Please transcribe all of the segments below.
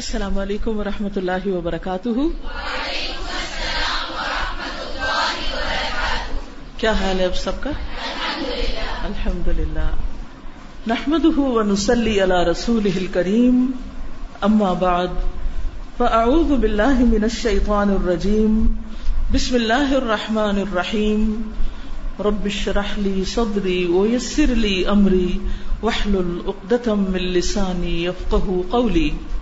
السلام علیکم و رحمۃ اللہ وبرکاتہ۔ کیا حال ہے اب سب کا؟ الحمد للہ نحمد ونسلی علی رسول کریم اما بعد، فاعوذ باللہ من الشیطان الرجیم۔ بسم اللہ الرحمن الرحیم۔ رب اشرح لي صدري ويسر لي امري واحلل عقدة من لساني يفقهوا قولي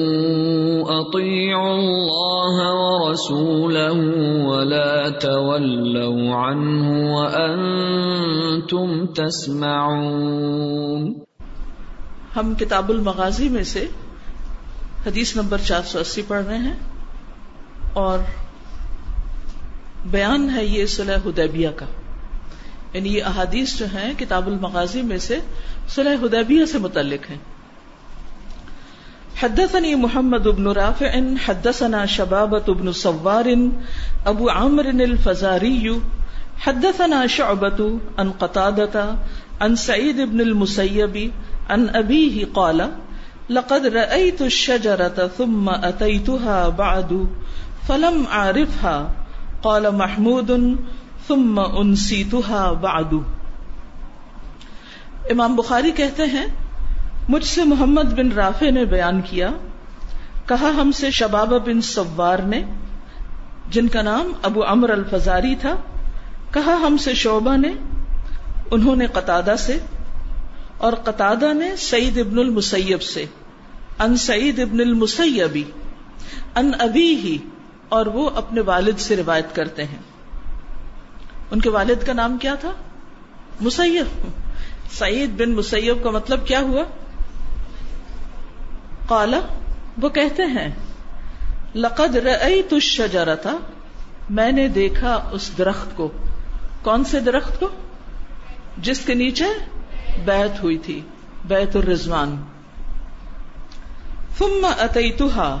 آمنوا الله ورسوله ولا تولوا عنه وأنتم تسمعون. ہم کتاب المغازی میں سے حدیث نمبر چار سو اسی پڑھ رہے ہیں اور بیان ہے یہ صلح حدیبیہ کا۔ یعنی یہ احادیث جو ہیں کتاب المغازی میں سے صلح حدیبیہ سے متعلق ہیں۔ حدثني محمد بن رافع، حدثنا شبابة بن صوار ابو عمرو الفزاري، حدثنا شعبة عن قتادة عن سعيد بن المسيب عن أبيه قال لقد رأيت الشجرة ثم أتيتها بعد، فلم أعرفها. قال محمود ثم انسیتها بعد. امام بخاری کہتے ہیں مجھ سے محمد بن رافع نے بیان کیا، کہا ہم سے شباب بن سوار نے، جن کا نام ابو امر الفزاری تھا، کہا ہم سے شعبہ نے، انہوں نے قطادہ سے، اور قطادہ نے سعید ابن المسیب سے، ان سعید ابن المسیبی ان ابی ہی اور وہ اپنے والد سے روایت کرتے ہیں۔ ان کے والد کا نام کیا تھا؟ مسیب۔ سعید بن مسیب کا مطلب کیا ہوا؟ قالا وہ کہتے ہیں، لقد رأیت الشجرتا میں نے دیکھا اس درخت کو۔ کون سے درخت کو؟ جس کے نیچے بیت ہوئی تھی، بیت الرضوان۔ ثم اتیتها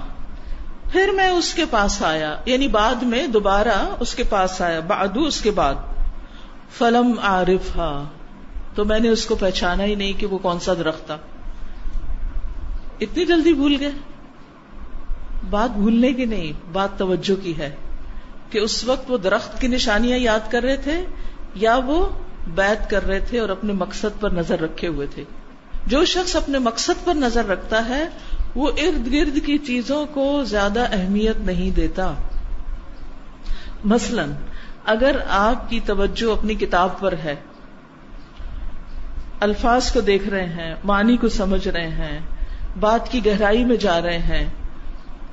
پھر میں اس کے پاس آیا یعنی بعد میں دوبارہ اس کے پاس آیا بعدو اس کے بعد۔ فلم عارف تو میں نے اس کو پہچانا ہی نہیں کہ وہ کون سا درخت تھا۔ اتنی جلدی بھول گئے۔ بات بھولنے کی نہیں، بات توجہ کی ہے کہ اس وقت وہ درخت کی نشانیاں یاد کر رہے تھے یا وہ بیت کر رہے تھے اور اپنے مقصد پر نظر رکھے ہوئے تھے۔ جو شخص اپنے مقصد پر نظر رکھتا ہے، وہ ارد گرد کی چیزوں کو زیادہ اہمیت نہیں دیتا۔ مثلا، اگر آپ کی توجہ اپنی کتاب پر ہے، الفاظ کو دیکھ رہے ہیں، معنی کو سمجھ رہے ہیں بات کی گہرائی میں جا رہے ہیں۔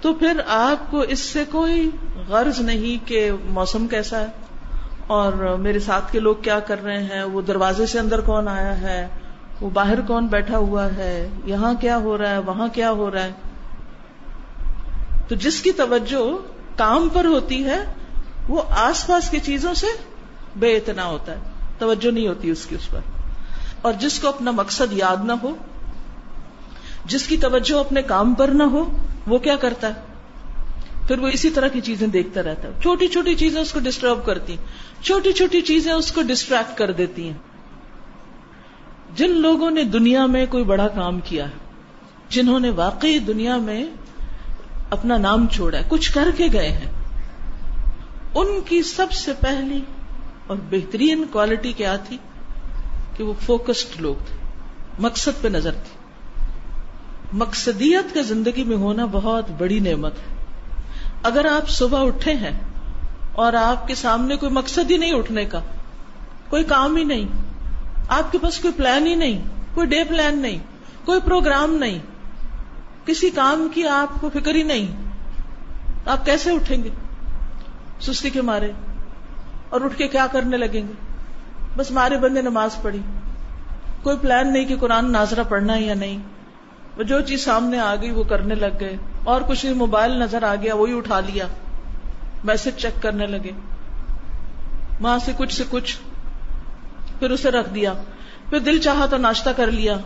تو پھر آپ کو اس سے کوئی غرض نہیں کہ موسم کیسا ہے؟ اور میرے ساتھ کے لوگ کیا کر رہے ہیں؟ وہ دروازے سے اندر کون آیا ہے؟ وہ باہر کون بیٹھا ہوا ہے؟ یہاں کیا ہو رہا ہے؟ وہاں کیا ہو رہا ہے؟ تو جس کی توجہ کام پر ہوتی ہے، وہ آس پاس کی چیزوں سے بے اتنا ہوتا ہے۔ توجہ نہیں ہوتی اس کی اس پر۔ اور جس کو اپنا مقصد یاد نہ ہو جس کی توجہ اپنے کام پر نہ ہو، وہ کیا کرتا ہے؟ پھر وہ اسی طرح کی چیزیں دیکھتا رہتا ہے۔ چھوٹی چھوٹی چیزیں اس کو ڈسٹرب کرتی ہیں۔ چھوٹی چھوٹی چیزیں اس کو ڈسٹریکٹ کر دیتی ہیں۔ جن لوگوں نے دنیا میں کوئی بڑا کام کیا ہے، جنہوں نے واقعی دنیا میں اپنا نام چھوڑا ہے، کچھ کر کے گئے ہیں، ان کی سب سے پہلی اور بہترین کوالٹی کیا تھی؟ کہ وہ فوکسڈ لوگ تھے، مقصد پہ نظر تھی۔ مقصدیت کا زندگی میں ہونا بہت بڑی نعمت ہے۔ اگر آپ صبح اٹھے ہیں اور آپ کے سامنے کوئی مقصد ہی نہیں اٹھنے کا، کوئی کام ہی نہیں، آپ کے پاس کوئی پلان ہی نہیں، کوئی ڈے پلان نہیں، کوئی پروگرام نہیں، کسی کام کی آپ کو فکر ہی نہیں، آپ کیسے اٹھیں گے؟ سستی کے مارے اور اٹھ کے کیا کرنے لگیں گے؟ بس مارے بندے نماز پڑھی، کوئی پلان نہیں کہ قرآن ناظرہ پڑھنا ہے یا نہیں۔ وہ جو چیز سامنے آ گئی وہ کرنے لگ گئے اور کچھ موبائل نظر آ گیا، وہی اٹھا لیا۔ میسج چیک کرنے لگے۔ وہاں سے کچھ سے کچھ، پھر اسے رکھ دیا۔ پھر دل چاہا تو ناشتہ کر لیا۔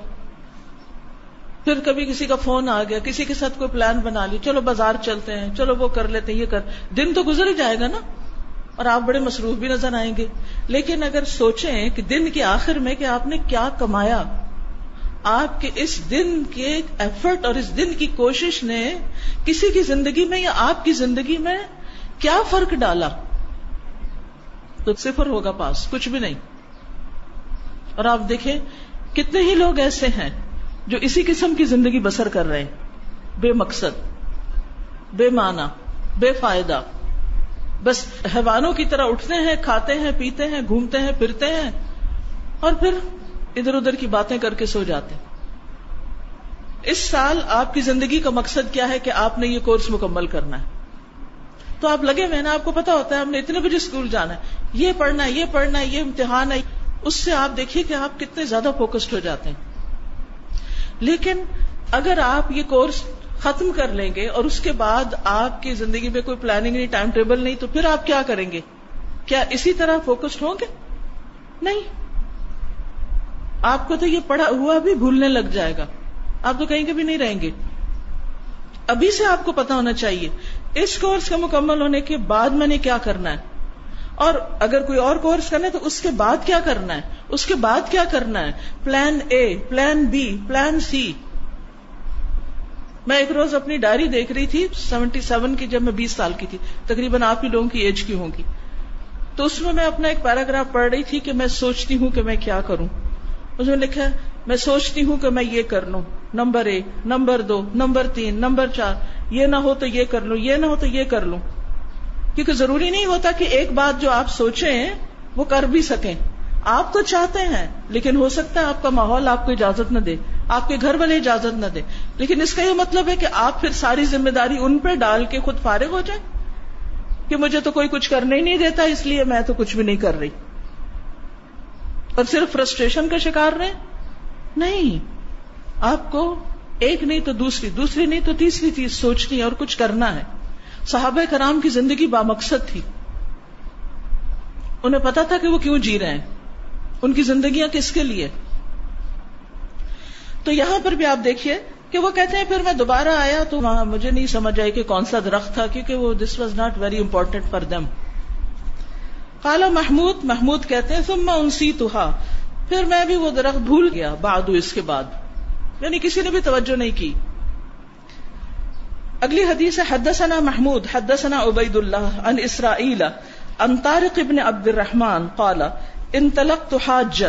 پھر کبھی کسی کا فون آ گیا، کسی کے ساتھ کوئی پلان بنا لی۔ چلو بازار چلتے ہیں، چلو وہ کر لیتے ہیں، یہ کر۔ دن تو گزر ہی جائے گا نا۔ اور آپ بڑے مصروف بھی نظر آئیں گے۔ لیکن اگر سوچیں کہ دن کے آخر میں کہ آپ نے کیا کمایا آپ کے اس دن کے ایفرٹ اور اس دن کی کوشش نے کسی کی زندگی میں یا آپ کی زندگی میں کیا فرق ڈالا؟ تو صفر ہوگا پاس، کچھ بھی نہیں۔ اور آپ دیکھیں، کتنے ہی لوگ ایسے ہیں جو اسی قسم کی زندگی بسر کر رہے ہیں۔ بے مقصد، بے معنی، بے فائدہ۔ بس حیوانوں کی طرح اٹھتے ہیں، کھاتے ہیں، پیتے ہیں، گھومتے ہیں، پھرتے ہیں۔ اور پھر ادھر ادھر کی باتیں کر کے سو جاتے ہیں۔ اس سال آپ کی زندگی کا مقصد کیا ہے کہ آپ نے یہ کورس مکمل کرنا ہے؟ تو آپ لگے ہوئے نا، آپ کو پتا ہوتا ہے ہم نے اتنے بجے اسکول جانا ہے۔ یہ پڑھنا ہے، یہ پڑھنا ہے، یہ امتحان ہے۔ اس سے آپ دیکھیے کہ آپ کتنے زیادہ فوکسڈ ہو جاتے ہیں۔ لیکن اگر آپ یہ کورس ختم کر لیں گے اور اس کے بعد آپ کی زندگی میں کوئی پلاننگ نہیں ٹائم ٹیبل نہیں، تو پھر آپ کیا کریں گے؟ کیا اسی طرح فوکسڈ ہوں گے؟ نہیں۔ آپ کو تو یہ پڑھا ہوا بھی بھولنے لگ جائے گا۔ آپ تو کہیں گے بھی نہیں رہیں گے۔ ابھی سے آپ کو پتا ہونا چاہیے، اس کورس کا مکمل ہونے کے بعد میں نے کیا کرنا ہے۔ اور اگر کوئی اور کورس کرنا ہے تو اس کے بعد کیا کرنا ہے؟ اس کے بعد کیا کرنا ہے؟ Plan A plan B plan C میں ایک روز اپنی ڈائری دیکھ رہی تھی، سیونٹی سیون کی جب میں بیس سال کی تھی۔ تقریباً آپ ہی لوگوں کی ایج کی ہوں گی۔ تو اس میں میں اپنا ایک پیراگراف پڑھ رہی تھی کہ میں سوچتی ہوں کہ میں کیا کروں۔ اس میں لکھا، میں سوچتی ہوں کہ میں یہ کر لوں. نمبر ایک، نمبر دو، نمبر تین، نمبر چار. یہ نہ ہو تو یہ کر لوں، یہ نہ ہو تو یہ کر لوں. کیونکہ ضروری نہیں ہوتا کہ ایک بات جو آپ سوچیں، وہ کر بھی سکیں. آپ تو چاہتے ہیں، لیکن ہو سکتا ہے آپ کا ماحول آپ کو اجازت نہ دے، آپ کے گھر والے اجازت نہ دے. لیکن اس کا یہ مطلب ہے کہ آپ پھر ساری ذمہ داری ان پہ ڈال کے خود فارغ ہو جائیں. کہ مجھے تو کوئی کچھ کرنے ہی نہیں دیتا، اس لیے میں تو کچھ بھی نہیں کر رہی. اور صرف فرسٹریشن کا شکار رہے؟ نہیں. آپ کو ایک نہیں تو دوسری دوسری نہیں تو تیسری چیز سوچنی ہے اور کچھ کرنا ہے۔ صحابہ کرام کی زندگی بامقصد تھی۔ انہیں پتا تھا کہ وہ کیوں جی رہے ہیں۔ ان کی زندگیاں کس کے لیے؟ تو یہاں پر بھی آپ دیکھیے کہ وہ کہتے ہیں، پھر میں دوبارہ آیا تو وہاں مجھے نہیں سمجھ آئی کہ کون سا درخت تھا، کیونکہ وہ this was not very important for them کالا محمود محمود کہتے ہیں، ثم انسی توہا پھر میں بھی وہ درخت بھول گیا، بعد اس کے بعد۔ یعنی کسی نے بھی توجہ نہیں کی۔ اگلی حدیث ہے، حدثنا محمود، حدثنا عبید اللہ ان اسرائیل ان طارق ابن عبد الرحمن قال انطلقت حاجا،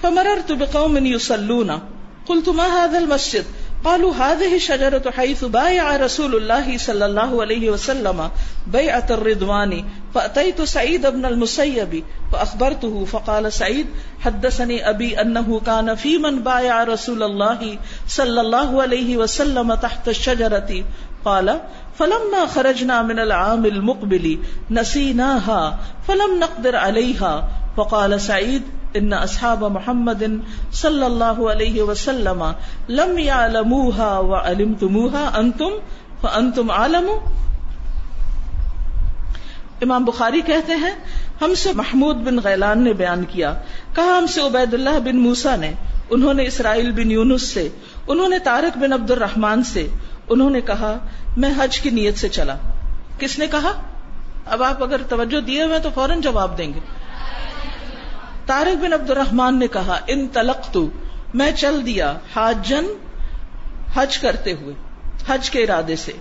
فمررت بقوم يصلون قلت، ما هذا المسجد؟ قالوا هذه الشجرة حيث بايع رسول الله صلى الله عليه وسلم بيعة الرضوان، فأتيت سعيد بن المسيب فأخبرته، فقال سعيد، حدثني أبي أنه كان في من بايع رسول الله صلى الله عليه وسلم تحت الشجرة. قال، فلما خرجنا من العام المقبل نسيناها، فلم نقدر عليها. فقال سعيد ان اصحاب محمد صلی اللہ علیہ وسلم لم يعلموها وعلمتموها انتم فانتم عالم امام بخاری کہتے ہیں، ہم سے محمود بن غیلان نے بیان کیا۔ کہا، ہم سے عبید اللہ بن موسا نے، انہوں نے اسرائیل بن یونس سے، انہوں نے تارک بن عبد الرحمان سے، انہوں نے کہا، میں حج کی نیت سے چلا۔ کس نے کہا؟ اب آپ اگر توجہ دیے ہوئے تو فوراً جواب دیں گے۔ تارک بن عبد الرحمان نے کہا، ان تلق تو میں چل دیا حاج جن حج کرتے ہوئے، حج کے ارادے سے۔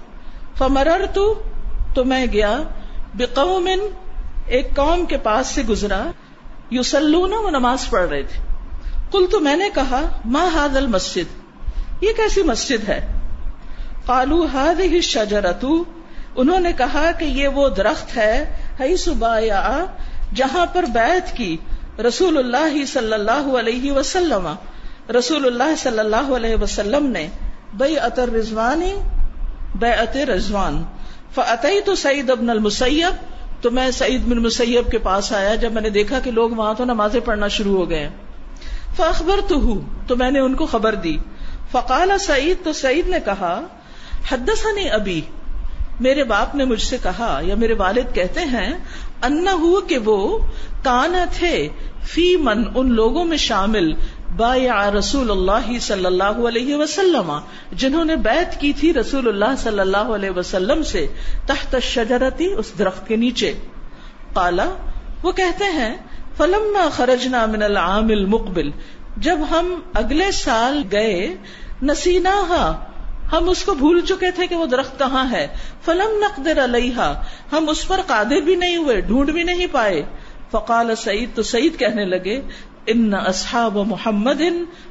فمرر تو تو میں گیا بقوم ایک قوم کے پاس سے گزرا یو سلون وہ نماز پڑھ رہے تھے۔ کل تو میں نے کہا ماں ہاد المسجد؟ یہ کیسی مسجد ہے؟ قالو هذه الشجرة انہوں نے کہا کہ یہ وہ درخت ہے ہئی صبح جہاں پر بیعت کی۔ رسول اللہ صلی اللہ علیہ وسلم رسول اللہ صلی اللہ علیہ وسلم نے بے اتر رضوانی بے ات رضوان فتح تو سعید ابن المسیب تو میں سعید بن مسیب کے پاس آیا جب میں نے دیکھا کہ لوگ وہاں تو نمازیں پڑھنا شروع ہو گئے فاخبر تو ہوں تو میں نے ان کو خبر دی فقال سعید تو سعید نے کہا حدثني ابھی میرے باپ نے مجھ سے کہا یا میرے والد کہتے ہیں انا کہ وہ کانا تھے فی من، ان لوگوں میں شامل با رسول اللہ صلی اللہ علیہ وسلم، جنہوں نے بیعت کی تھی رسول اللہ صلی اللہ علیہ وسلم سے تحت شجرتی اس درخت کے نیچے۔ قالا، وہ کہتے ہیں فلم خرجنا من العام المقبل، جب ہم اگلے سال گئے نسینا ہم اس کو بھول چکے تھے کہ وہ درخت کہاں ہے۔ فلم نقدر علیہ ہم اس پر قادر بھی نہیں ہوئے، ڈھونڈ بھی نہیں پائے۔ فقال سعید، تو سعید کہنے لگے، ان اصحاب محمد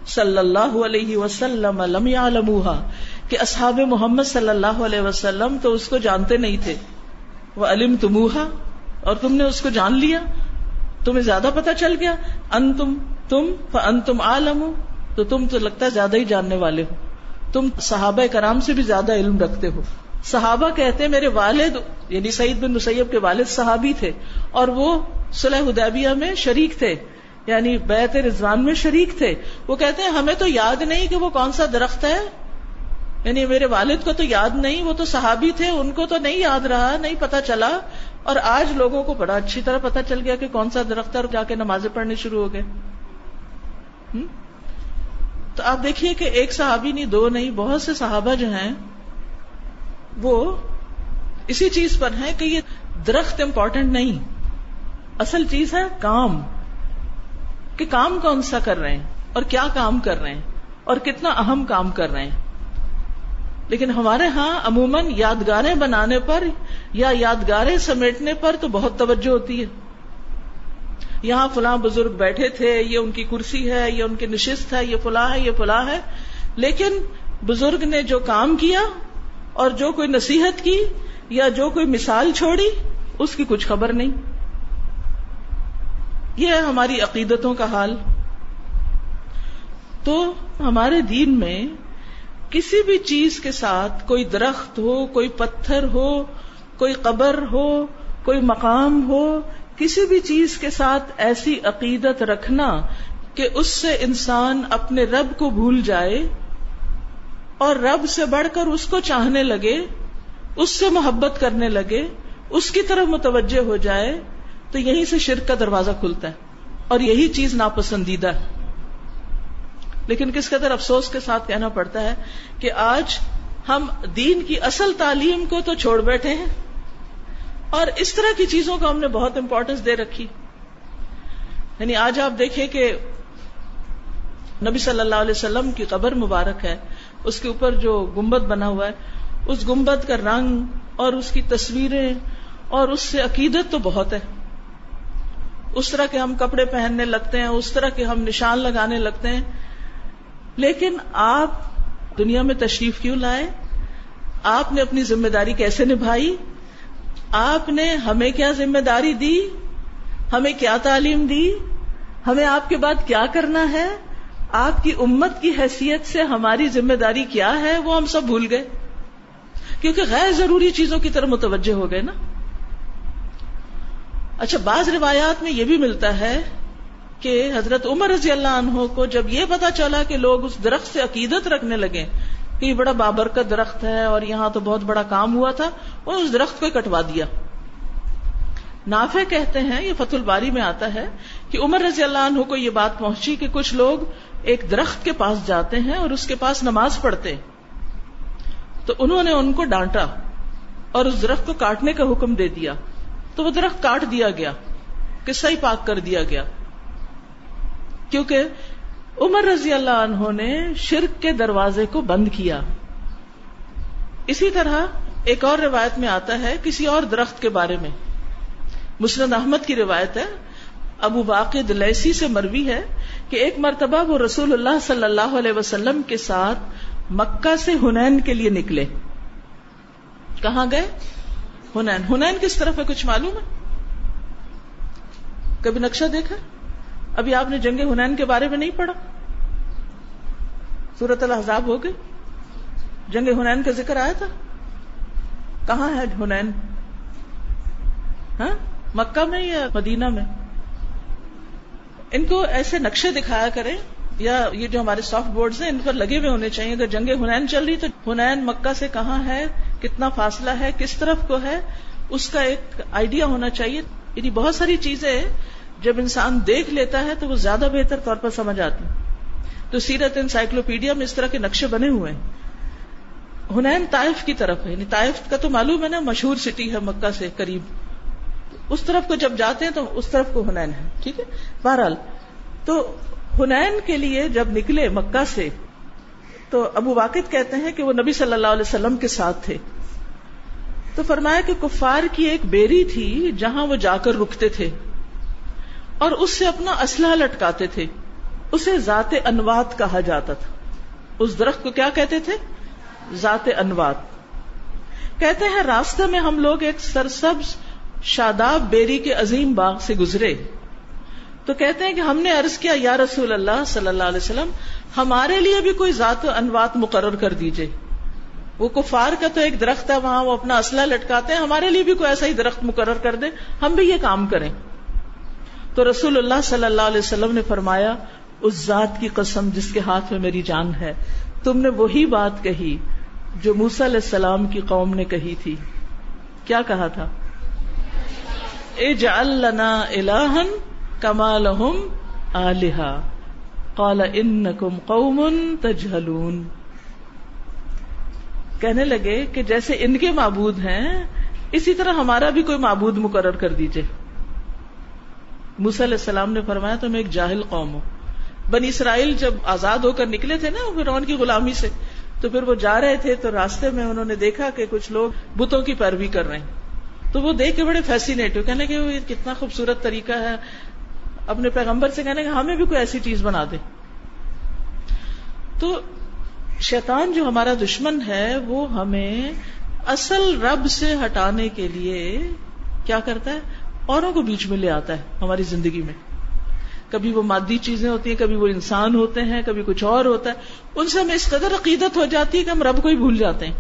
صلی اللہ علیہ وسلم لم يعلموها کہ اصحاب محمد صلی اللہ علیہ وسلم تو اس کو جانتے نہیں تھے۔ وہ علم تموہا اور تم نے اس کو جان لیا؟ تمہیں زیادہ پتا چل گیا؟ ان تم تم ان تم عالم، تو تم تو لگتا ہے زیادہ ہی جاننے والے ہو۔ تم صحابہ کرام سے بھی زیادہ علم رکھتے ہو۔ صحابہ کہتے میرے والد یعنی سعید بن مسیب کے والد صحابی تھے، اور وہ صلح حدیبیہ میں شریک تھے یعنی بیت رضوان میں شریک تھے۔ وہ کہتے ہیں، ہمیں تو یاد نہیں کہ وہ کون سا درخت ہے۔ یعنی میرے والد کو تو یاد نہیں، وہ تو صحابی تھے، ان کو تو نہیں یاد رہا، نہیں پتا چلا۔ اور آج لوگوں کو بڑا اچھی طرح پتا چل گیا کہ کون سا درخت ہے اور جا کے نمازیں پڑھنی شروع ہو گئے۔ تو آپ دیکھیے کہ ایک صحابی نہیں، دو نہیں، بہت سے صحابہ جو ہیں، وہ اسی چیز پر ہیں کہ یہ درخت امپورٹنٹ نہیں۔ اصل چیز ہے کام، کہ کام کون سا کر رہے ہیں، اور کیا کام کر رہے ہیں، اور کتنا اہم کام کر رہے ہیں۔ لیکن ہمارے ہاں عموماً یادگاریں بنانے پر یا یادگاریں سمیٹنے پر تو بہت توجہ ہوتی ہے۔ یہاں فلاں بزرگ بیٹھے تھے، یہ ان کی کرسی ہے، یہ ان کی نشست ہے، یہ فلاں ہے، یہ فلاں ہے۔ لیکن بزرگ نے جو کام کیا اور جو کوئی نصیحت کی یا جو کوئی مثال چھوڑی، اس کی کچھ خبر نہیں۔ یہ ہے ہماری عقیدتوں کا حال۔ تو ہمارے دین میں کسی بھی چیز کے ساتھ کوئی درخت ہو، کوئی پتھر ہو، کوئی قبر ہو، کوئی مقام ہو، کسی بھی چیز کے ساتھ ایسی عقیدت رکھنا کہ اس سے انسان اپنے رب کو بھول جائے اور رب سے بڑھ کر اس کو چاہنے لگے، اس سے محبت کرنے لگے، اس کی طرف متوجہ ہو جائے تو یہیں سے شرک کا دروازہ کھلتا ہے اور یہی چیز ناپسندیدہ ہے۔ لیکن کس قدر افسوس کے ساتھ کہنا پڑتا ہے کہ آج ہم دین کی اصل تعلیم کو تو چھوڑ بیٹھے ہیں اور اس طرح کی چیزوں کو ہم نے بہت امپورٹینس دے رکھی۔ یعنی آج آپ دیکھیں کہ نبی صلی اللہ علیہ وسلم کی قبر مبارک ہے، اس کے اوپر جو گمبد بنا ہوا ہے، اس گمبد کا رنگ اور اس کی تصویریں اور اس سے عقیدت تو بہت ہے۔ اس طرح کے ہم کپڑے پہننے لگتے ہیں، اس طرح کے ہم نشان لگانے لگتے ہیں۔ لیکن آپ دنیا میں تشریف کیوں لائے؟ آپ نے اپنی ذمہ داری کیسے نبھائی؟ آپ نے ہمیں کیا ذمہ داری دی؟ ہمیں کیا تعلیم دی؟ ہمیں آپ کے بعد کیا کرنا ہے؟ آپ کی امت کی حیثیت سے ہماری ذمہ داری کیا ہے؟ وہ ہم سب بھول گئے۔ کیونکہ غیر ضروری چیزوں کی طرف متوجہ ہو گئے نا۔ اچھا بعض روایات میں یہ بھی ملتا ہے کہ حضرت عمر رضی اللہ عنہ کو جب یہ پتا چلا کہ لوگ اس درخت سے عقیدت رکھنے لگے کہ یہ بڑا بابر کا درخت ہے اور یہاں تو بہت بڑا کام ہوا تھا وہ اس درخت کو کٹوا دیا۔ نافع کہتے ہیں، یہ فت الباری میں آتا ہے کہ عمر رضی اللہ عنہ کو یہ بات پہنچی کہ کچھ لوگ ایک درخت کے پاس جاتے ہیں اور اس کے پاس نماز پڑھتے۔ تو انہوں نے ان کو ڈانٹا اور اس درخت کو کاٹنے کا حکم دے دیا۔ تو وہ درخت کاٹ دیا گیا، قصہ ہی پاک کر دیا گیا۔ کیونکہ عمر رضی اللہ عنہ نے شرک کے دروازے کو بند کیا۔ اسی طرح ایک اور روایت میں آتا ہے کسی اور درخت کے بارے میں۔ مسند احمد کی روایت ہے، ابو واقع لیسی سے مروی ہے کہ ایک مرتبہ وہ رسول اللہ صلی اللہ علیہ وسلم کے ساتھ مکہ سے ہنین کے لیے نکلے۔ کہاں گئے؟ ہنین۔ ہنین کس طرف ہے؟ کچھ معلوم ہے؟ کبھی نقشہ دیکھا؟ ابھی آپ نے جنگ ہنین کے بارے میں نہیں پڑھا؟ سورت الحضاب ہو گئی۔ جنگ ہنین کا ذکر آیا تھا؟ کہاں ہے ہنین؟ ہاں؟ مکہ میں یا مدینہ میں؟ ان کو ایسے نقشے دکھایا کریں، یا یہ جو ہمارے سافٹ بورڈز ہیں، ان پر لگے ہوئے ہونے چاہیے۔ اگر جنگ ہنین چل رہی تو ہنین مکہ سے کہاں ہے؟ کتنا فاصلہ ہے، کس طرف کو ہے، اس کا ایک آئیڈیا ہونا چاہیے۔ یعنی بہت ساری چیزیں جب انسان دیکھ لیتا ہے تو وہ زیادہ بہتر طور پر سمجھ آتی تو سیرت انسائکلوپیڈیا میں اس طرح کے نقشے بنے ہوئے ہیں۔ ہنین طائف کی طرف ہے یعنی طائف کا تو معلوم ہے نا، مشہور سٹی ہے مکہ سے قریب۔ اس طرف کو جب جاتے ہیں تو اس طرف کو ہنین ہے، ٹھیک ہے؟ بہرحال، تو ہنین کے لیے جب نکلے مکہ سے تو ابو واقد کہتے ہیں کہ وہ نبی صلی اللہ علیہ وسلم کے ساتھ تھے۔ تو فرمایا کہ کفار کی ایک بیری تھی جہاں وہ جا کر رکتے تھے اور اس سے اپنا اسلحہ لٹکاتے تھے۔ اسے ذات انوات کہا جاتا تھا۔ اس درخت کو کیا کہتے تھے؟ ذات انوات کہتے ہیں راستے میں ہم لوگ ایک سرسبز، شاداب بیری کے عظیم باغ سے گزرے۔ تو کہتے ہیں کہ ہم نے عرض کیا، یا رسول اللہ صلی اللہ علیہ وسلم، ہمارے لیے بھی کوئی ذات و انوات مقرر کر دیجیے۔ وہ کفار کا تو ایک درخت ہے، وہاں وہ اپنا اسلحہ لٹکاتے ہیں، ہمارے لیے بھی کوئی ایسا ہی درخت مقرر کر دے ہم بھی یہ کام کریں۔ تو رسول اللہ صلی اللہ علیہ وسلم نے فرمایا، اس ذات کی قسم جس کے ہاتھ میں میری جان ہے۔ تم نے وہی بات کہی جو موسا علیہ السلام کی قوم نے کہی تھی۔ کیا کہا تھا؟ اجعل لنا الہن کما لہم قال انکم قوم تجہلون۔ کہنے لگے کہ جیسے ان کے معبود ہیں، اسی طرح ہمارا بھی کوئی معبود مقرر کر دیجیے۔ موسیٰ علیہ السلام نے فرمایا، تم ایک جاہل قوم ہو۔ بنی اسرائیل جب آزاد ہو کر نکلے تھے نا فرعون کی غلامی سے، تو پھر وہ جا رہے تھے تو راستے میں انہوں نے دیکھا کہ کچھ لوگ بتوں کی پیروی کر رہے ہیں۔ تو وہ دیکھ کے بڑے فیسینیٹ ہو کہنے کہ کتنا خوبصورت طریقہ ہے۔ اپنے پیغمبر سے کہنے کہ ہمیں بھی کوئی ایسی چیز بنا دے۔ تو شیطان جو ہمارا دشمن ہے، وہ ہمیں اصل رب سے ہٹانے کے لیے کیا کرتا ہے؟ اوروں کو بیچ میں لے آتا ہے ہماری زندگی میں۔ کبھی وہ مادی چیزیں ہوتی ہیں، کبھی وہ انسان ہوتے ہیں، کبھی کچھ اور ہوتا ہے۔ ان سے ہمیں اس قدر عقیدت ہو جاتی ہے کہ ہم رب کو ہی بھول جاتے ہیں۔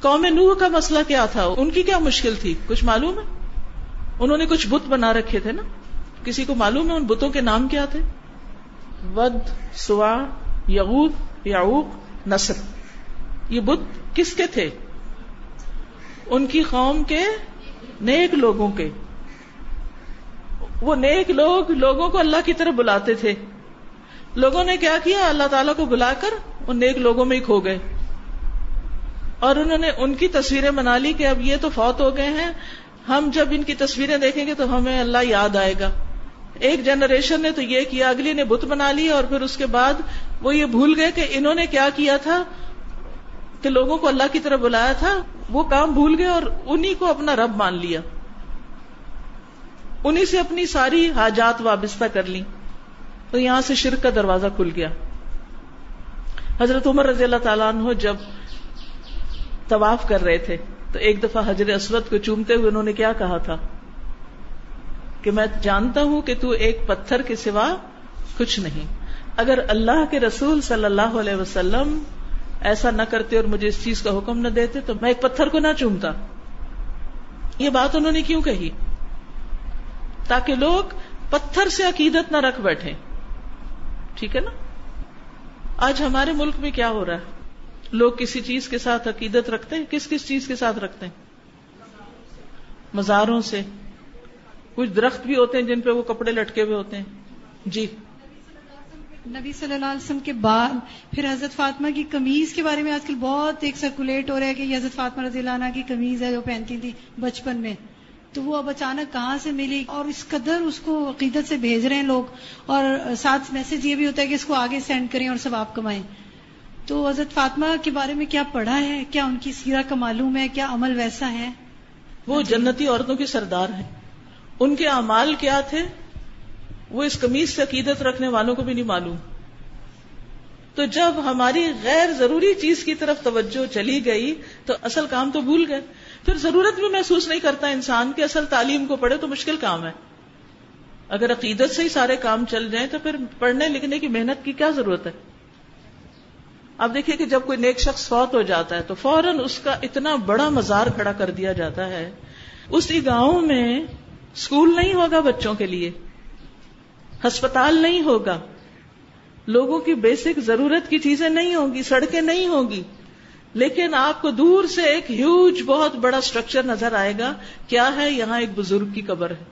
قوم نوح کا مسئلہ کیا تھا؟ ان کی کیا مشکل تھی؟ کچھ معلوم ہے؟ انہوں نے کچھ بت بنا رکھے تھے نا؟ کسی کو معلوم ہے ان بتوں کے نام کیا تھے؟ ود، سوا، یغوت، یعوق، نصر۔ یہ بت کس کے تھے؟ ان کی قوم کے نیک لوگوں کے۔ وہ نیک لوگ لوگوں کو اللہ کی طرف بلاتے تھے۔ لوگوں نے کیا کیا؟ اللہ تعالیٰ کو بلا کر ان نیک لوگوں میں ہی کھو گئے۔ اور انہوں نے ان کی تصویریں بنا لی کہ اب یہ تو فوت ہو گئے ہیں۔ ہم جب ان کی تصویریں دیکھیں گے تو ہمیں اللہ یاد آئے گا۔ ایک جنریشن نے تو یہ کیا اگلی نے بت بنا لی اور پھر اس کے بعد وہ یہ بھول گئے کہ انہوں نے کیا کیا تھا کہ لوگوں کو اللہ کی طرف بلایا تھا، وہ کام بھول گئے اور انہی کو اپنا رب مان لیا۔ انہی سے اپنی ساری حاجات وابستہ کر لی۔ تو یہاں سے شرک کا دروازہ کھل گیا۔ حضرت عمر رضی اللہ تعالیٰ عنہ جب طواف کر رہے تھے تو ایک دفعہ حضرت اسود کو چومتے ہوئے انہوں نے کیا کہا تھا؟ کہ میں جانتا ہوں کہ تو ایک پتھر کے سوا کچھ نہیں۔ اگر اللہ کے رسول صلی اللہ علیہ وسلم ایسا نہ کرتے اور مجھے اس چیز کا حکم نہ دیتے تو میں ایک پتھر کو نہ چومتا۔ یہ بات انہوں نے کیوں کہی؟ تاکہ لوگ پتھر سے عقیدت نہ رکھ بیٹھے۔ ٹھیک ہے نا؟ آج ہمارے ملک میں کیا ہو رہا ہے؟ لوگ کسی چیز کے ساتھ عقیدت رکھتے ہیں؟ کس کس چیز کے ساتھ رکھتے ہیں؟ مزاروں سے۔ کچھ درخت بھی ہوتے ہیں جن پہ وہ کپڑے لٹکے ہوئے ہوتے ہیں۔ جی۔ نبی صلی اللہ علیہ وسلم کے بعد پھر حضرت فاطمہ کی کمیز کے بارے میں آج کل بہت ایک سرکولیٹ ہو رہا ہے کہ یہ حضرت فاطمہ رضی اللہ عنہ کی کمیز ہے جو پہنتی تھی بچپن میں۔ تو وہ اب اچانک کہاں سے ملی اور اس قدر اس کو عقیدت سے بھیج رہے ہیں لوگ اور ساتھ میسج یہ بھی ہوتا ہے کہ اس کو آگے سینڈ کریں اور سب آپ کمائیں۔ تو حضرت فاطمہ کے بارے میں کیا پڑھا ہے؟ کیا ان کی سیرہ کا معلوم ہے؟ کیا عمل ویسا ہے؟ وہ جنتی عورتوں کی سردار ہے ان کے اعمال کیا تھے؟ وہ اس کمیز سے عقیدت رکھنے والوں کو بھی نہیں معلوم۔ تو جب ہماری غیر ضروری چیز کی طرف توجہ چلی گئی، تو اصل کام تو بھول گئے۔ پھر ضرورت بھی محسوس نہیں کرتا انسان کہ اصل تعلیم کو پڑھے تو مشکل کام ہے۔ اگر عقیدت سے ہی سارے کام چل جائیں تو پھر پڑھنے لکھنے کی محنت کی کیا ضرورت ہے؟ اب دیکھیے کہ جب کوئی نیک شخص فوت ہو جاتا ہے تو فوراً اس کا اتنا بڑا مزار کھڑا کر دیا جاتا ہے۔ اسی گاؤں میں اسکول نہیں ہوگا بچوں کے لیے۔ ہسپتال نہیں ہوگا۔ لوگوں کی بیسک ضرورت کی چیزیں نہیں ہوگی سڑکیں نہیں ہوگی لیکن آپ کو دور سے ایک ہیوج بہت بڑا اسٹرکچر نظر آئے گا، کیا ہے؟ یہاں ایک بزرگ کی قبر ہے۔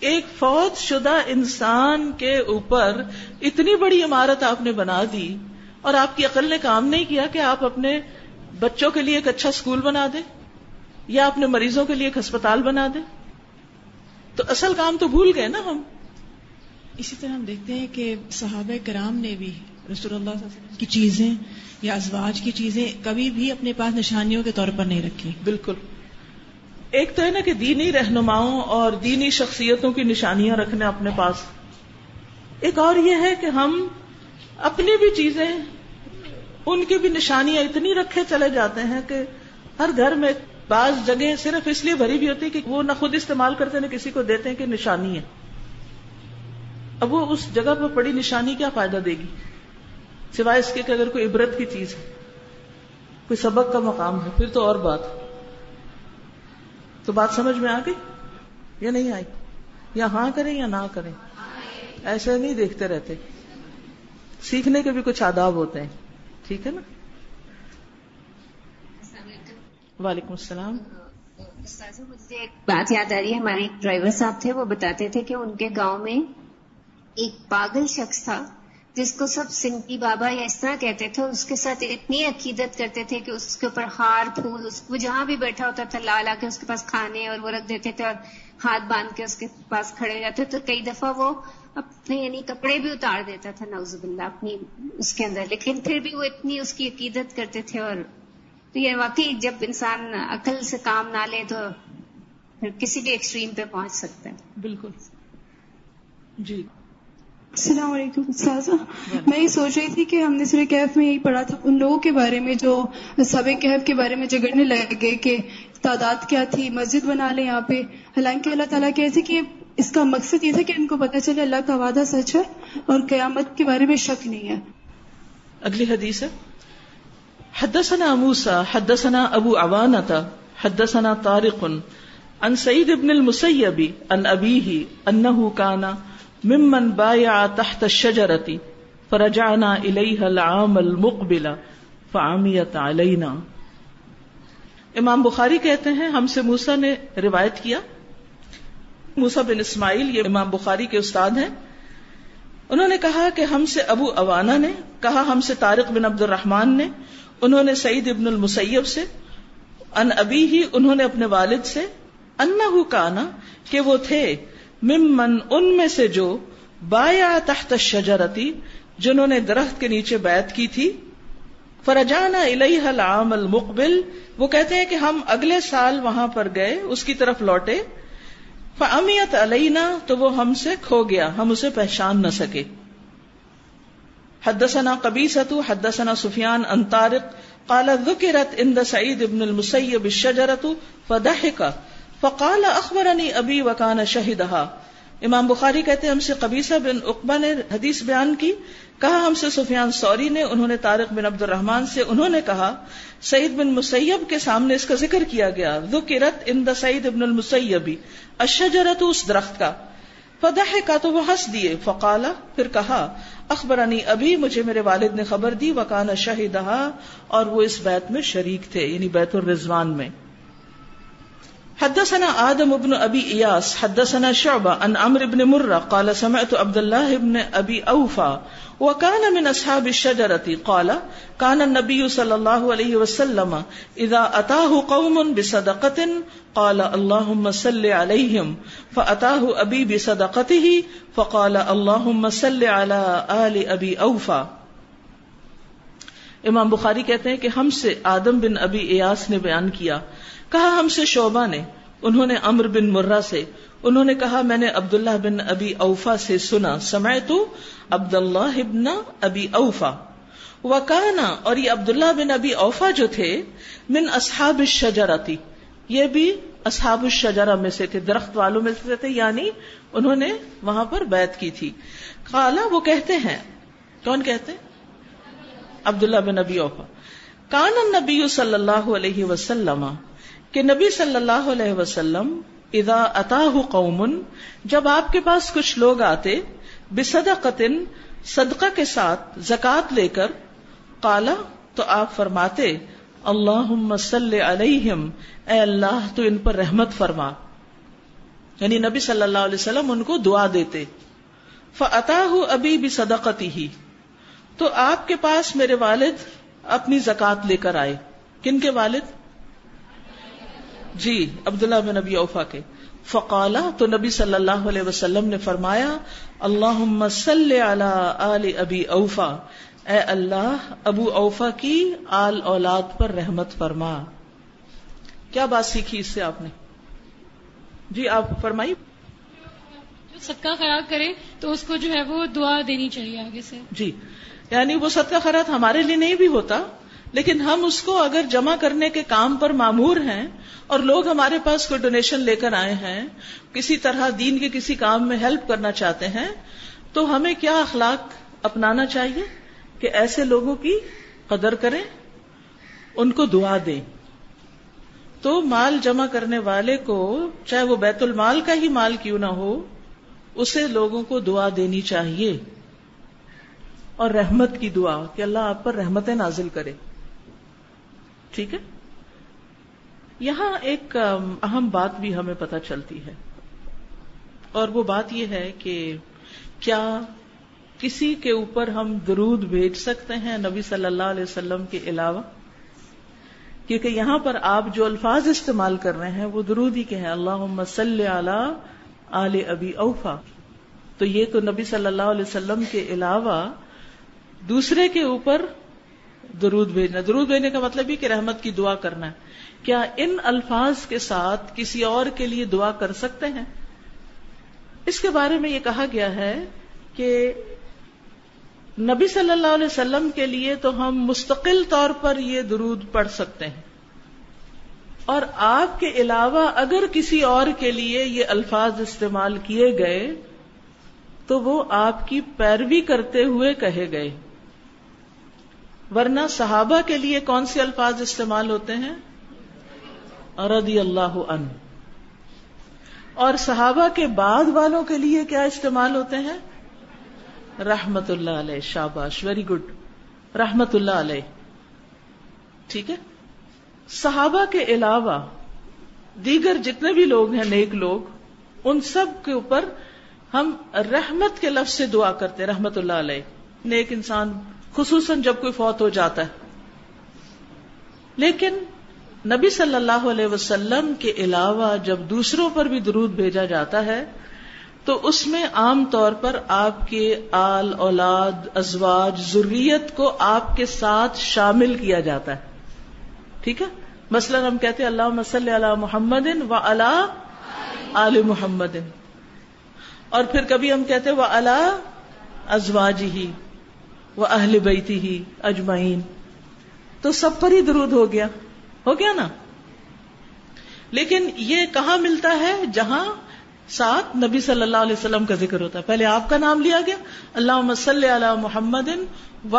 ایک فوت شدہ انسان کے اوپر اتنی بڑی عمارت آپ نے بنا دی اور آپ کی عقل نے کام نہیں کیا کہ آپ اپنے بچوں کے لیے ایک اچھا اسکول بنا دیں یا اپنے مریضوں کے لیے ایک ہسپتال بنا دیں۔ تو اصل کام تو بھول گئے نا ہم۔ اسی طرح ہم دیکھتے ہیں کہ صحابہ کرام نے بھی رسول اللہ صلی اللہ علیہ وسلم کی چیزیں یا ازواج کی چیزیں کبھی بھی اپنے پاس نشانیوں کے طور پر نہیں رکھی۔ بالکل۔ ایک تو ہے نا کہ دینی رہنماؤں اور دینی شخصیتوں کی نشانیاں رکھنے اپنے پاس۔ ایک اور یہ ہے کہ ہم اپنی بھی چیزیں، ان کی بھی نشانیاں اتنی رکھے چلے جاتے ہیں کہ ہر گھر میں بعض جگہ صرف اس لیے بھری بھی ہوتی ہے کہ وہ نہ خود استعمال کرتے نہ کسی کو دیتے ہیں کہ نشانی ہے۔ اب وہ اس جگہ پر پڑی نشانی کیا فائدہ دے گی؟ سوائے اس کے کہ اگر کوئی عبرت کی چیز ہے، کوئی سبق کا مقام ہے، پھر تو اور بات۔ تو بات سمجھ میں آ گئی؟ یا نہیں آئی؟ یا ہاں کریں یا نہ کریں۔ ایسے نہیں دیکھتے رہتے۔ سیکھنے کے بھی کچھ آداب ہوتے ہیں۔ ٹھیک ہے نا؟ وعلیکم السلام۔ مجھے ایک بات یاد آ رہی ہے۔ ہمارے ایک ڈرائیور صاحب تھے، وہ بتاتے تھے کہ ان کے گاؤں میں ایک پاگل شخص تھا، جس کو سب سنگی بابا یا اس طرح کہتے تھے اس کے ساتھ اتنی عقیدت کرتے تھے کہ اس کے اوپر ہار، پھول، اس وہ جہاں بھی بیٹھا ہوتا تھا لا لا کے اس کے پاس کھانے اور وہ رکھ دیتے تھے، اور ہاتھ باندھ کے اس کے پاس کھڑے ہو جاتے تو کئی دفعہ وہ اپنے یعنی کپڑے بھی اتار دیتا تھا نوز باللہ، اپنی اس کے اندر۔ لیکن پھر بھی وہ اتنی اس کی عقیدت کرتے تھے اور تو یہ واقعی جب انسان عقل سے کام نہ لے تو پھر کسی بھی ایکسٹریم پہ پہنچ سکتا ہے۔ بالکل۔ جی۔ السلام علیکم سازا۔ میں یہ سوچ رہی تھی کہ ہم نے سورہ کیف میں یہی پڑھا تھا ان لوگوں کے بارے میں جو سب کیف کے بارے میں جگڑنے لگے کہ تعداد کیا تھی مسجد بنا لیں یہاں پہ۔ حالانکہ اللہ تعالیٰ کہتے کہ اس کا مقصد یہ تھا کہ ان کو پتہ چلے اللہ کا وعدہ سچ ہے اور قیامت کے بارے میں شک نہیں ہے۔ اگلی حدیث ہے۔ حدثنا موسى، حدثنا ابو عوانة، حدثنا طارق، عن سعيد بن المسيب، عن ابيه، انه كان ممن بايع تحت الشجرة، فرجعنا اليها العام المقبل، فعميت علينا. امام بخاری کہتے ہیں، ہم سے موسا نے روایت کیا۔ موسا بن اسماعیل، یہ امام بخاری کے استاد ہیں۔ انہوں نے کہا کہ ہم سے ابو اوانا نے، کہا ہم سے طارق بن عبد الرحمان نے انہوں نے سعید ابن المسیب سے ان ابی ہی انہوں نے اپنے والد سے انہ کانا کہ وہ تھے ممن ان میں سے جو بایا تحت الشجرتی، جنہوں نے درخت کے نیچے بیعت کی تھی، فرجانا الیہ العام المقبل، وہ کہتے ہیں کہ ہم اگلے سال وہاں پر گئے، اس کی طرف لوٹے، فامیت علینا، تو وہ ہم سے کھو گیا، ہم اسے پہچان نہ سکے۔ حدثنا قبیصة حدثنا سفیان ان طارق، قال ذکرت عند سعید ابن المسیب الشجرة فضحک، فقال اخبرنی ابی وکان شہدها امام بخاری کہتے ہیں ہم سے قبیصہ بن عقبہ نے حدیث بیان کی، کہا ہم سے سفیان سوری نے، انہوں نے طارق بن عبد الرحمان سے، انہوں نے کہا، سعید بن مسیب کے سامنے اس کا ذکر کیا گیا، ذکرت ان دا سعید ابن المسیبی اشجرت اس درخت کا۔ فدح کا تو وہ ہنس دیے، فقالا، پھر کہا اخبرانی، ابھی مجھے میرے والد نے خبر دی وکانا شاہدہ اور وہ اس بیت میں شریک تھے یعنی بیت الرضوان میں۔ حدثنا آدم ابن ابي اياس حدثنا شعبة عن عمرو بن مرة قال سمعت عبد الله ابن ابي اوفى وكان من اصحاب الشجرة، قال كان النبي صلى الله عليه وسلم اذا اتاه قوم بصدقة قال اللهم صل عليهم. فاتاه ابي بصدقته فقال اللهم صل على آل ابي اوفى امام بخاری کہتے ہیں کہ ہم سے آدم بن ابی ایاس نے بیان کیا۔ کہا ہم سے شعبہ نے۔ انہوں نے امر بن مرہ سے۔ انہوں نے کہا میں نے عبداللہ بن ابی اوفا سے سنا۔ سمے تو عبد اللہ ابن ابی اوفا۔ وکانا اور یہ عبداللہ بن ابی اوفا جو تھے، من اصحاب الشجرتی۔ یہ بھی اصحاب الشجرہ میں سے تھے، درخت والوں میں سے تھے یعنی انہوں نے وہاں پر بیعت کی تھی۔ کالا وہ کہتے ہیں۔ کون کہتے عبداللہ بن ابی اوفا. کان النبی صلی اللہ علیہ وسلم کہ نبی صلی اللہ علیہ وسلم ادا اتا قومن، جب آپ کے پاس کچھ لوگ آتے قطن صدقہ کے ساتھ زکات لے کر کالا تو آپ فرماتے اللہ مسل علیہم، اے اللہ، تو ان پر رحمت فرما. یعنی نبی صلی اللہ علیہ وسلم ان کو دعا دیتے. فتا ابھی بھی صدقتی ہی تو آپ کے پاس میرے والد اپنی زکات لے کر آئے۔ کن کے والد؟ جی عبداللہ بن نبی اوفا کے۔ فقالا تو نبی صلی اللہ علیہ وسلم نے فرمایا اللہ صلی علی ابی اوفا۔ اے اللہ ابو اوفا کی آل اولاد پر رحمت فرما۔ کیا بات سیکھی اس سے آپ نے؟ جی آپ فرمائی جو صدقہ خراب کرے تو اس کو جو ہے وہ دعا دینی چاہیے آگے سے۔ جی۔ یعنی وہ صدقہ خیرات ہمارے لیے نہیں بھی ہوتا، لیکن ہم اس کو اگر جمع کرنے کے کام پر معمور ہیں اور لوگ ہمارے پاس کوئی ڈونیشن لے کر آئے ہیں، کسی طرح دین کے کسی کام میں ہیلپ کرنا چاہتے ہیں، تو ہمیں کیا اخلاق اپنانا چاہیے کہ ایسے لوگوں کی قدر کریں، ان کو دعا دیں۔ تو مال جمع کرنے والے کو، چاہے وہ بیت المال کا ہی مال کیوں نہ ہو، اسے لوگوں کو دعا دینی چاہیے۔ اور رحمت کی دعا کہ اللہ آپ پر رحمتیں نازل کرے۔ ٹھیک ہے؟ یہاں ایک اہم بات بھی ہمیں پتہ چلتی ہے۔ اور وہ بات یہ ہے کہ کیا کسی کے اوپر ہم درود بھیج سکتے ہیں نبی صلی اللہ علیہ وسلم کے علاوہ؟ کیونکہ یہاں پر آپ جو الفاظ استعمال کر رہے ہیں وہ درود ہی کے ہیں۔ اللہ مسل آل ابی اوفا۔ تو یہ تو نبی صلی اللہ علیہ وسلم کے علاوہ دوسرے کے اوپر درود بھیجنا۔ درود بھیجنے کا مطلب ہی کہ رحمت کی دعا کرنا۔ ہے کیا ان الفاظ کے ساتھ کسی اور کے لیے دعا کر سکتے ہیں؟ اس کے بارے میں یہ کہا گیا ہے کہ نبی صلی اللہ علیہ وسلم کے لیے تو ہم مستقل طور پر یہ درود پڑھ سکتے ہیں۔ اور آپ کے علاوہ اگر کسی اور کے لیے یہ الفاظ استعمال کیے گئے تو وہ آپ کی پیروی کرتے ہوئے کہے گئے۔ ورنہ صحابہ کے لیے کون سے الفاظ استعمال ہوتے ہیں؟ رضی اللہ ان اور صحابہ کے بعد والوں کے لیے کیا استعمال ہوتے ہیں؟ رحمت اللہ علیہ، شاباش ویری گڈ رحمت اللہ علیہ. ٹھیک ہے؟ صحابہ کے علاوہ دیگر جتنے بھی لوگ ہیں، نیک لوگ، ان سب کے اوپر ہم رحمت کے لفظ سے دعا کرتے رحمت اللہ علیہ. نیک انسان خصوصاً جب کوئی فوت ہو جاتا ہے۔ لیکن نبی صلی اللہ علیہ وسلم کے علاوہ جب دوسروں پر بھی درود بھیجا جاتا ہے، تو اس میں عام طور پر آپ کے آل، اولاد، ازواج ضروریت کو آپ کے ساتھ شامل کیا جاتا ہے۔ ٹھیک ہے؟ مثلاً ہم کہتے ہیں اللہ مسل علی محمد و اللہ آل محمد اور پھر کبھی ہم کہتے وہ اللہ ازواج ہی وہ اہل بیتی ہی اجمعین۔ تو سب پر ہی درود ہو گیا۔ ہو گیا نا؟ لیکن یہ کہاں ملتا ہے؟ جہاں ساتھ نبی صلی اللہ علیہ وسلم کا ذکر ہوتا ہے۔ پہلے آپ کا نام لیا گیا۔ اللہ مسل علی محمد و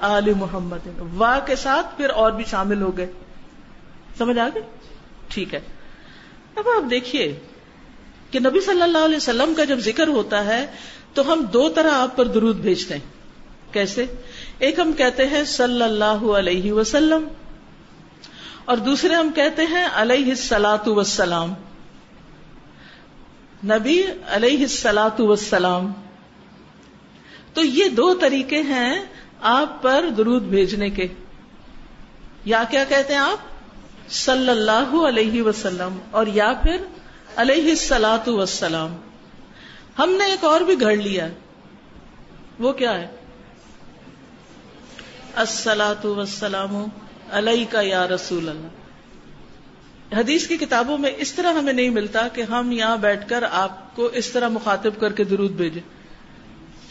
علی محمد وا کے ساتھ پھر اور بھی شامل ہو گئے۔ سمجھ آ گئے ٹھیک ہے۔ اب آپ دیکھیے کہ نبی صلی اللہ علیہ وسلم کا جب ذکر ہوتا ہے تو ہم دو طرح آپ پر درود بھیجتے ہیں۔ کیسے؟ ایک ہم کہتے ہیں صلی اللہ علیہ وسلم اور دوسرے ہم کہتے ہیں علیہ السلاۃ وسلام نبی علیہ السلاۃ وسلام تو یہ دو طریقے ہیں آپ پر درود بھیجنے کے۔ یا کیا کہتے ہیں آپ؟ صلی اللہ علیہ وسلم اور یا پھر علیہ السلاۃ وسلام ہم نے ایک اور بھی گھڑ لیا۔ وہ کیا ہے؟ السلاۃ وسلام علیہ کا یا رسول اللہ۔ حدیث کی کتابوں میں اس طرح ہمیں نہیں ملتا کہ ہم یہاں بیٹھ کر آپ کو اس طرح مخاطب کر کے درود بھیجے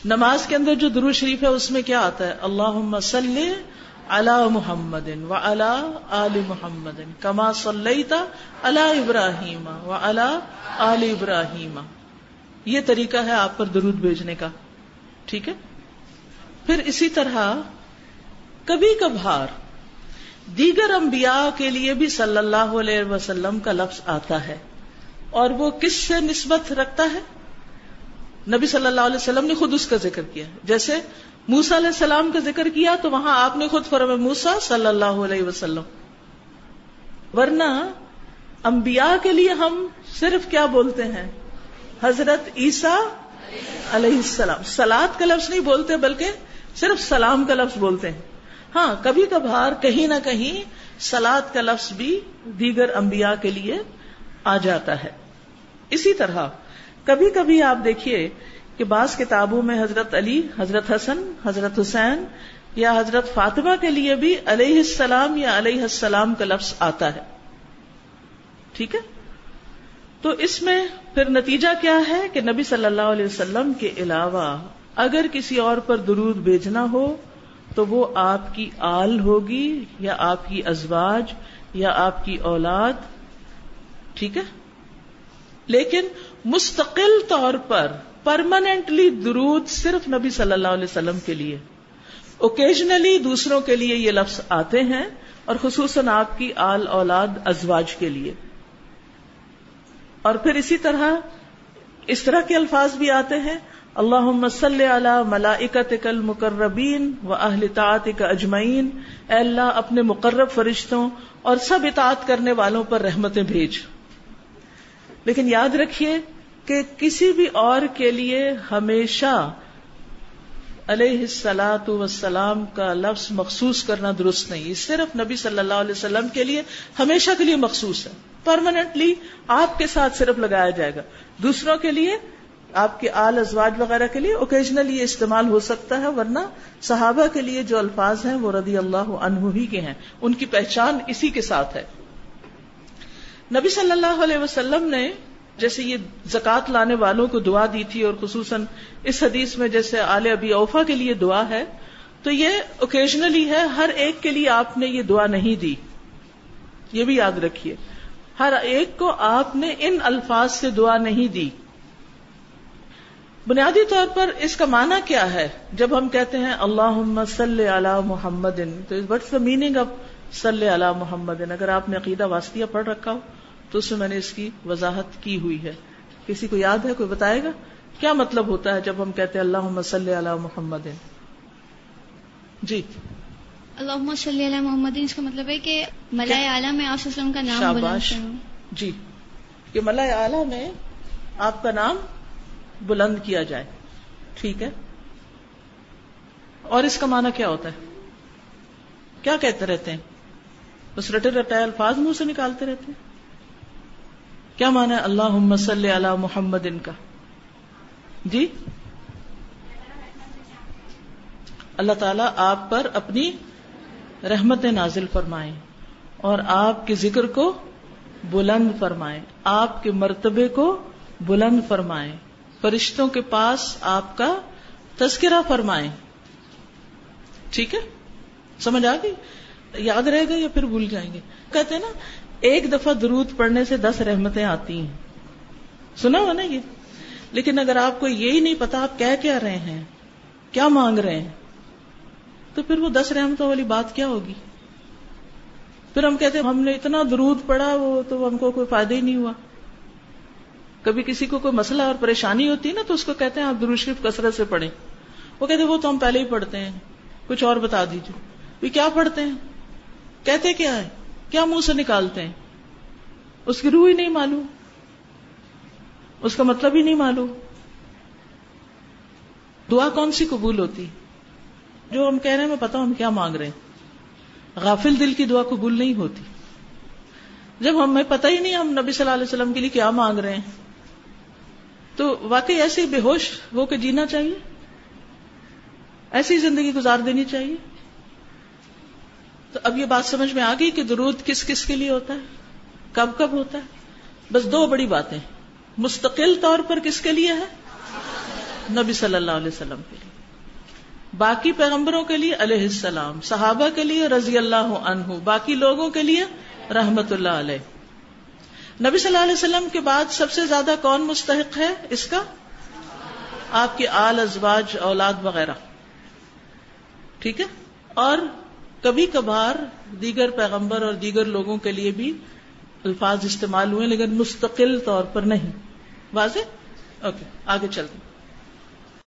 نماز کے اندر جو درود شریف ہے اس میں کیا آتا ہے؟ اللہ مسلح اللہ محمد و اللہ علی محمد، کما صلیتا اللہ ابراہیم و اللہ علی ابراہیم۔ یہ طریقہ ہے آپ پر درود بھیجنے کا، ٹھیک ہے؟ پھر اسی طرح کبھی کبھار دیگر انبیاء کے لیے بھی صلی اللہ علیہ وسلم کا لفظ آتا ہے اور وہ کس سے نسبت رکھتا ہے؟ نبی صلی اللہ علیہ وسلم نے خود اس کا ذکر کیا۔ جیسے موسا علیہ السلام کا ذکر کیا تو وہاں آپ نے خود فرم موسا صلی اللہ علیہ وسلم۔ ورنہ انبیاء کے لیے ہم صرف کیا بولتے ہیں؟ حضرت عیسیٰ علیہ السلام۔ سلاد کا لفظ نہیں بولتے بلکہ صرف سلام کا لفظ بولتے ہیں۔ ہاں کبھی کبھار کہیں نہ کہیں سلاد کا لفظ بھی دیگر انبیاء کے لیے آ جاتا ہے۔ اسی طرح، کبھی کبھی آپ دیکھیے کہ بعض کتابوں میں حضرت علی، حضرت حسن، حضرت حسین یا حضرت فاطمہ کے لیے بھی علیہ السلام یا علیہ السلام کا لفظ آتا ہے۔ ٹھیک ہے؟ تو اس میں پھر نتیجہ کیا ہے کہ نبی صلی اللہ علیہ وسلم کے علاوہ اگر کسی اور پر درود بھیجنا ہو تو وہ آپ کی آل ہوگی یا آپ کی ازواج یا آپ کی اولاد؟ ٹھیک ہے؟ لیکن مستقل طور پر پرماننٹلی درود صرف نبی صلی اللہ علیہ وسلم کے لیے۔ اوکیجنلی دوسروں کے لیے یہ لفظ آتے ہیں اور خصوصاً آپ کی آل اولاد ازواج کے لیے۔ اور پھر اسی طرح اس طرح کے الفاظ بھی آتے ہیں۔ اللہ مسل علی ملائکت کل مقربین و اہل کا اجمعین۔ اے اللہ، اپنے مقرب فرشتوں اور سب اطاعت کرنے والوں پر رحمتیں بھیج۔ لیکن یاد رکھیے کہ کسی بھی اور کے لیے ہمیشہ علیہ السلاۃ وسلام کا لفظ مخصوص کرنا درست نہیں۔ صرف نبی صلی اللہ علیہ وسلم کے لیے ہمیشہ کے لیے مخصوص ہے۔ پرماننٹلی آپ کے ساتھ صرف لگایا جائے گا۔ دوسروں کے لیے آپ کے آل ازواج وغیرہ کے لیے اوکیجنلی یہ استعمال ہو سکتا ہے، ورنہ صحابہ کے لیے جو الفاظ ہیں وہ رضی اللہ عنہ ہی کے ہیں۔ ان کی پہچان اسی کے ساتھ ہے۔ نبی صلی اللہ علیہ وسلم نے جیسے یہ زکات لانے والوں کو دعا دی تھی اور خصوصاً اس حدیث میں جیسے آل ابی اوفا کے لیے دعا ہے، تو یہ اوکیجنلی ہے، ہر ایک کے لیے آپ نے یہ دعا نہیں دی۔ یہ بھی یاد رکھیے۔ ہر ایک کو آپ نے ان الفاظ سے دعا نہیں دی۔ بنیادی طور پر اس کا معنی کیا ہے؟ جب ہم کہتے ہیں اللہ صلی علی محمد تو وٹس دا میننگ آف صلی علی محمد اگر آپ نے عقیدہ واسطیہ پڑھ رکھا ہو تو اس میں میں نے اس کی وضاحت کی ہوئی ہے۔ کسی کو یاد ہے کوئی بتائے گا؟ کیا مطلب ہوتا ہے جب ہم کہتے ہیں اللہ صلی علی محمد؟ جی۔ اللہ صلی اللہ محمد اس کا مطلب ہے کہ ملائے اعلیٰ میں آپ کا نام شاباش۔ جی۔ کہ ملائے اعلیٰ میں آپ کا نام بلند کیا جائے۔ ٹھیک ہے؟ اور اس کا معنی کیا ہوتا ہے؟ کیا کہتے رہتے ہیں؟ بس رٹے رٹائے الفاظ منہ سے نکالتے رہتے ہیں۔ کیا مانا اللہ صلی علی محمد ان کا۔ جی؟ اللہ تعالیٰ آپ پر اپنی رحمت نازل فرمائے اور آپ کے ذکر کو بلند فرمائے آپ کے مرتبے کو بلند فرمائے فرشتوں کے پاس آپ کا تذکرہ فرمائے ٹھیک ہے؟ سمجھ آ گئی؟ یاد رہے گا یا پھر بھول جائیں گے؟ کہتے ہیں نا، ایک دفعہ درود پڑھنے سے دس رحمتیں آتی ہیں۔ سنا ہوا نا یہ؟ لیکن اگر آپ کو یہی نہیں پتا آپ کہہ کیا رہے ہیں، کیا مانگ رہے ہیں، تو پھر وہ دس رحمتوں والی بات کیا ہوگی؟ پھر ہم کہتے ہیں، ہم نے اتنا درود پڑا وہ تو ہم کو کوئی فائدہ ہی نہیں ہوا۔ کبھی کسی کو کوئی مسئلہ اور پریشانی ہوتی ہے نا تو اس کو کہتے ہیں آپ درود شریف کثرت سے پڑھیں۔ وہ کہتے ہیں وہ تو ہم پہلے ہی پڑھتے ہیں، کچھ اور بتا دیجیے کیا پڑھتے ہیں؟ کہتے کیا ہے کیا منہ سے نکالتے ہیں؟ اس کی روح ہی نہیں معلوم۔ اس کا مطلب ہی نہیں معلوم۔ دعا کون سی قبول ہوتی؟ جو ہم کہہ رہے ہیں میں پتا ہم کیا مانگ رہے ہیں۔ غافل دل کی دعا قبول نہیں ہوتی۔ جب ہمیں پتہ ہی نہیں ہم نبی صلی اللہ علیہ وسلم کے لیے کیا مانگ رہے ہیں۔ تو واقعی ایسے بے ہوش ہو کے جینا چاہیے۔ ایسی زندگی گزار دینی چاہیے۔ تو اب یہ بات سمجھ میں آ گئی کہ درود کس کس کے لیے ہوتا ہے؟ کب کب ہوتا ہے؟ بس دو بڑی باتیں۔ مستقل طور پر کس کے لیے ہے؟ نبی صلی اللہ علیہ وسلم کے لیے۔ باقی پیغمبروں کے لیے علیہ السلام، صحابہ کے لیے رضی اللہ عنہ، باقی لوگوں کے لیے رحمت اللہ علیہ۔ نبی صلی اللہ علیہ وسلم کے بعد سب سے زیادہ کون مستحق ہے اس کا؟ آپ کے آل ازواج اولاد وغیرہ۔ ٹھیک ہے؟ اور کبھی کبھار دیگر پیغمبر اور دیگر لوگوں کے لیے بھی الفاظ استعمال ہوئے لیکن مستقل طور پر نہیں۔ واضح؟ اوکے، آگے چلتے